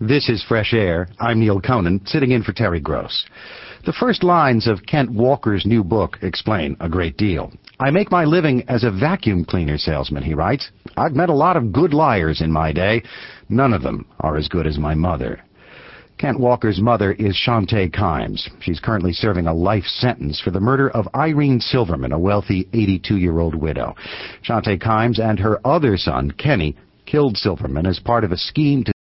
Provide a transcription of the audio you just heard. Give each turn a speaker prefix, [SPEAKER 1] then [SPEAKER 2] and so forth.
[SPEAKER 1] This is Fresh Air. I'm Neal Conan, sitting in for Terry Gross. The first lines of Kent Walker's new book explain a great deal. I make my living as a vacuum cleaner salesman, he writes. I've met a lot of good liars in my day. None of them are as good as my mother. Kent Walker's mother is Sante Kimes. She's currently serving a life sentence for the murder of Irene Silverman, a wealthy 82-year-old widow. Sante Kimes and her other son, Kenny, killed Silverman as part of a scheme to